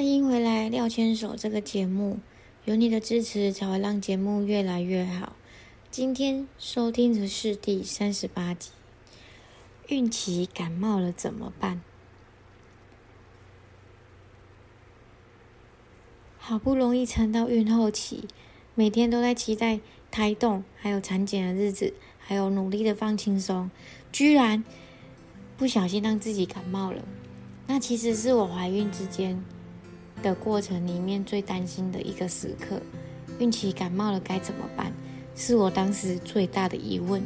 欢迎回来，廖牵手这个节目，有你的支持才会让节目越来越好。今天收听的是第三十八集，孕期感冒了怎么办？好不容易撑到孕后期，每天都在期待胎动，还有产检的日子，还有努力的放轻松，居然不小心让自己感冒了。那其实是我怀孕之间。的过程里面最担心的一个时刻，孕期感冒了该怎么办？是我当时最大的疑问。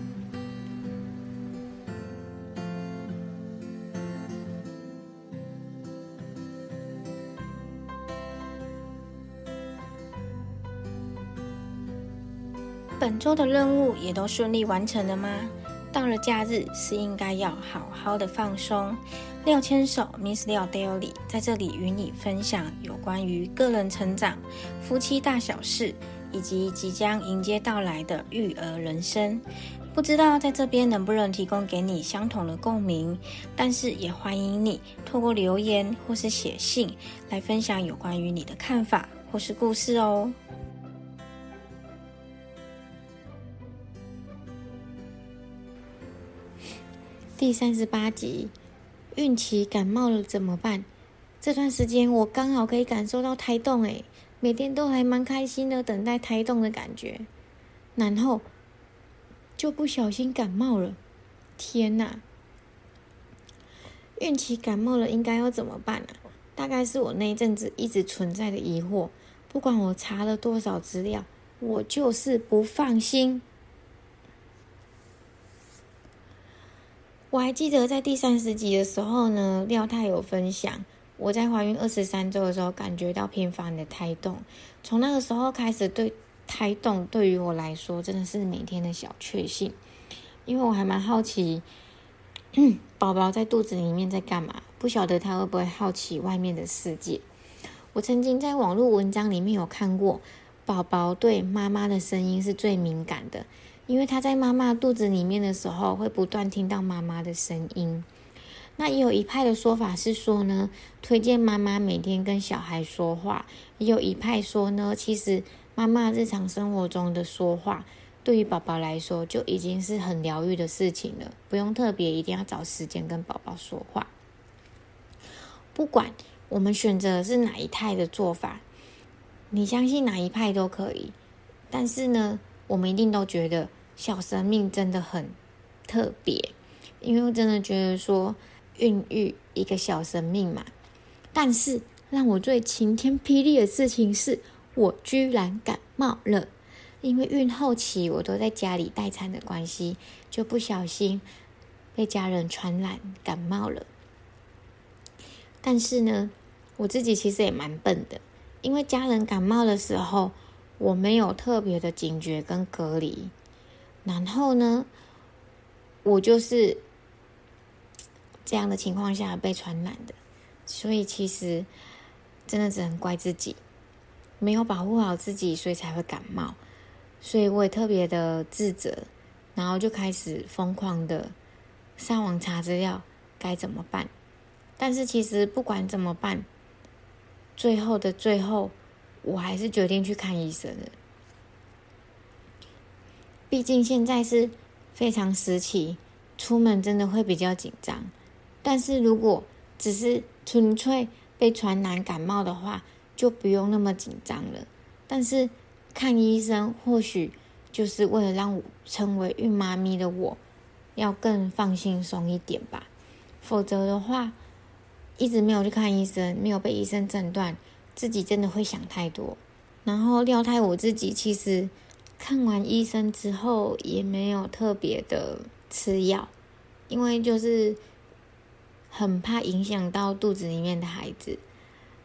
本周的任务也都顺利完成了吗？到了假日是应该要好好的放松。廖牵手，Miss 廖 Daily 在这里与你分享有关于个人成长、夫妻大小事，以及即将迎接到来的育儿人生。不知道在这边能不能提供给你相同的共鸣，但是也欢迎你透过留言或是写信来分享有关于你的看法或是故事哦。第三十八集。孕期感冒了怎么办？这段时间我刚好可以感受到胎动，诶，每天都还蛮开心的，等待胎动的感觉。然后就不小心感冒了，天哪！孕期感冒了应该要怎么办啊？大概是我那一阵子一直存在的疑惑。不管我查了多少资料，我就是不放心。我还记得在第三十集的时候呢，廖太有分享，我在怀孕二十三周的时候感觉到频繁的胎动，从那个时候开始，对胎动对于我来说真的是每天的小确幸，因为我还蛮好奇，宝宝在肚子里面在干嘛，不晓得他会不会好奇外面的世界。我曾经在网络文章里面有看过，宝宝对妈妈的声音是最敏感的。因为他在妈妈肚子里面的时候，会不断听到妈妈的声音。那也有一派的说法是说呢，推荐妈妈每天跟小孩说话；也有一派说呢，其实妈妈日常生活中的说话，对于宝宝来说就已经是很疗愈的事情了，不用特别一定要找时间跟宝宝说话。不管我们选择是哪一派的做法，你相信哪一派都可以，但是呢？我们一定都觉得小生命真的很特别，因为我真的觉得说孕育一个小生命嘛。但是让我最晴天霹雳的事情是，我居然感冒了。因为孕后期我都在家里待产的关系，就不小心被家人传染感冒了。但是呢，我自己其实也蛮笨的，因为家人感冒的时候。我没有特别的警觉跟隔离，然后呢，我就是这样的情况下被传染的，所以其实真的只能怪自己没有保护好自己，所以才会感冒，所以我也特别的自责，然后就开始疯狂的上网查资料该怎么办，但是其实不管怎么办，最后的最后。我还是决定去看医生的，毕竟现在是非常时期，出门真的会比较紧张。但是如果只是纯粹被传染感冒的话，就不用那么紧张了。但是看医生或许就是为了让我成为孕妈咪的我，要更放心松一点吧。否则的话，一直没有去看医生，没有被医生诊断。自己真的会想太多，然后廖太我自己其实看完医生之后也没有特别的吃药，因为就是很怕影响到肚子里面的孩子。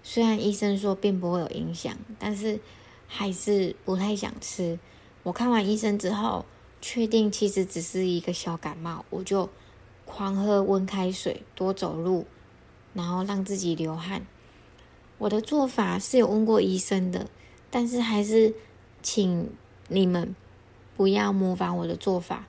虽然医生说并不会有影响，但是还是不太想吃。我看完医生之后，确定其实只是一个小感冒，我就狂喝温开水，多走路，然后让自己流汗。我的做法是有问过医生的，但是还是请你们不要模仿我的做法。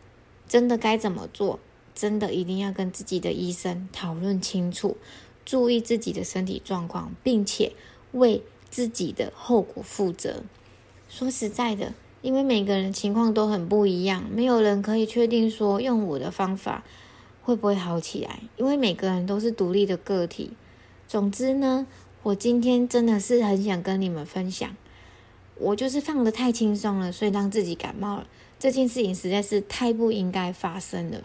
真的该怎么做？真的一定要跟自己的医生讨论清楚，注意自己的身体状况，并且为自己的后果负责。说实在的，因为每个人情况都很不一样，没有人可以确定说用我的方法会不会好起来，因为每个人都是独立的个体。总之呢，我今天真的是很想跟你们分享，我就是放的太轻松了，所以让自己感冒了。这件事情实在是太不应该发生了，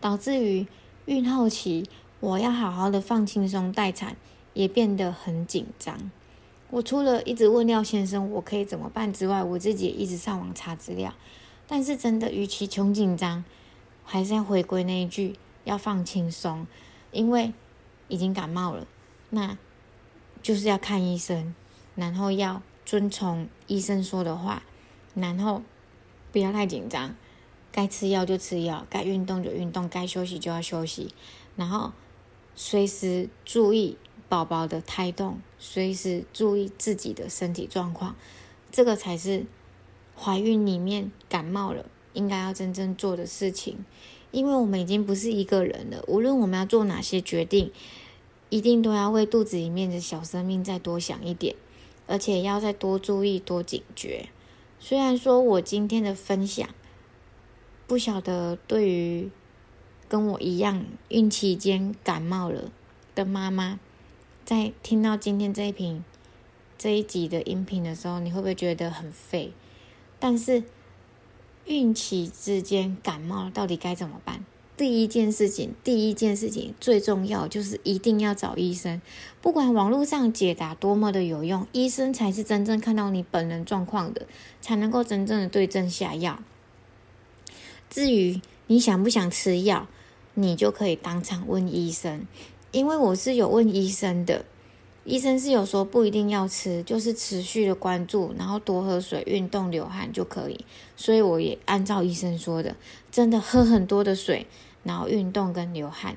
导致于孕后期我要好好的放轻松待产，也变得很紧张。我除了一直问廖先生我可以怎么办之外，我自己也一直上网查资料。但是真的，与其穷紧张，还是要回归那一句，要放轻松，因为已经感冒了，那就是要看医生，然后要遵从医生说的话，然后。不要太紧张，该吃药就吃药，该运动就运动，该休息就要休息，然后随时注意宝宝的胎动，随时注意自己的身体状况，这个才是怀孕里面感冒了应该要真正做的事情。因为我们已经不是一个人了，无论我们要做哪些决定，一定都要为肚子里面的小生命再多想一点，而且要再多注意、多警觉。虽然说我今天的分享，不晓得对于跟我一样孕期间感冒了的妈妈，在听到今天这一瓶这一集的音频的时候，你会不会觉得很废？但是孕期之间感冒到底该怎么办？第一件事情，第一件事情最重要就是一定要找医生。不管网络上解答多么的有用，医生才是真正看到你本人状况的，才能够真正的对症下药。至于你想不想吃药，你就可以当场问医生，因为我是有问医生的，医生是有说不一定要吃，就是持续的关注，然后多喝水、运动、流汗就可以。所以我也按照医生说的，真的喝很多的水。然后运动跟流汗，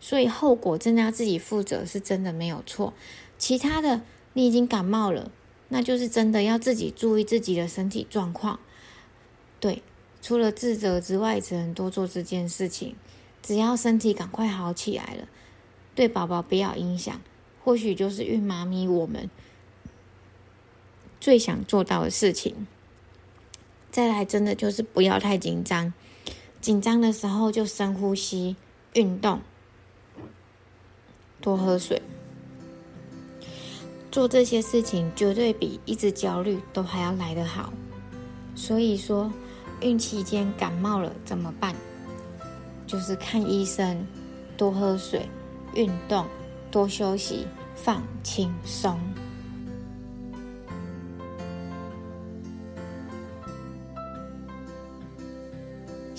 所以后果真的要自己负责，是真的没有错。其他的，你已经感冒了，那就是真的要自己注意自己的身体状况。对，除了自责之外，只能多做这件事情。只要身体赶快好起来了，对宝宝不要影响，或许就是孕妈咪我们最想做到的事情。再来，真的就是不要太紧张。紧张的时候就深呼吸、运动、多喝水，做这些事情绝对比一直焦虑都还要来得好。所以说，孕期间感冒了怎么办？就是看医生，多喝水、运动、多休息、放轻松。